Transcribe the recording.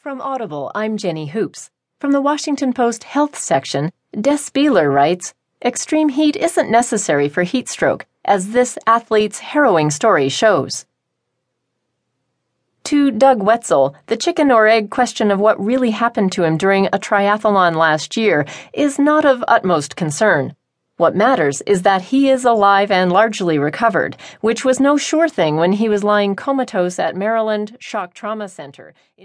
From Audible, I'm Jenny Hoops. From the Washington Post Health section, Des Bieler writes Extreme heat isn't necessary for heat stroke, as this athlete's harrowing story shows. To Doug Wetzel, the chicken or egg question of what really happened to him during a triathlon last year is not of utmost concern. What matters is that he is alive and largely recovered, which was no sure thing when he was lying comatose at Maryland Shock Trauma Center.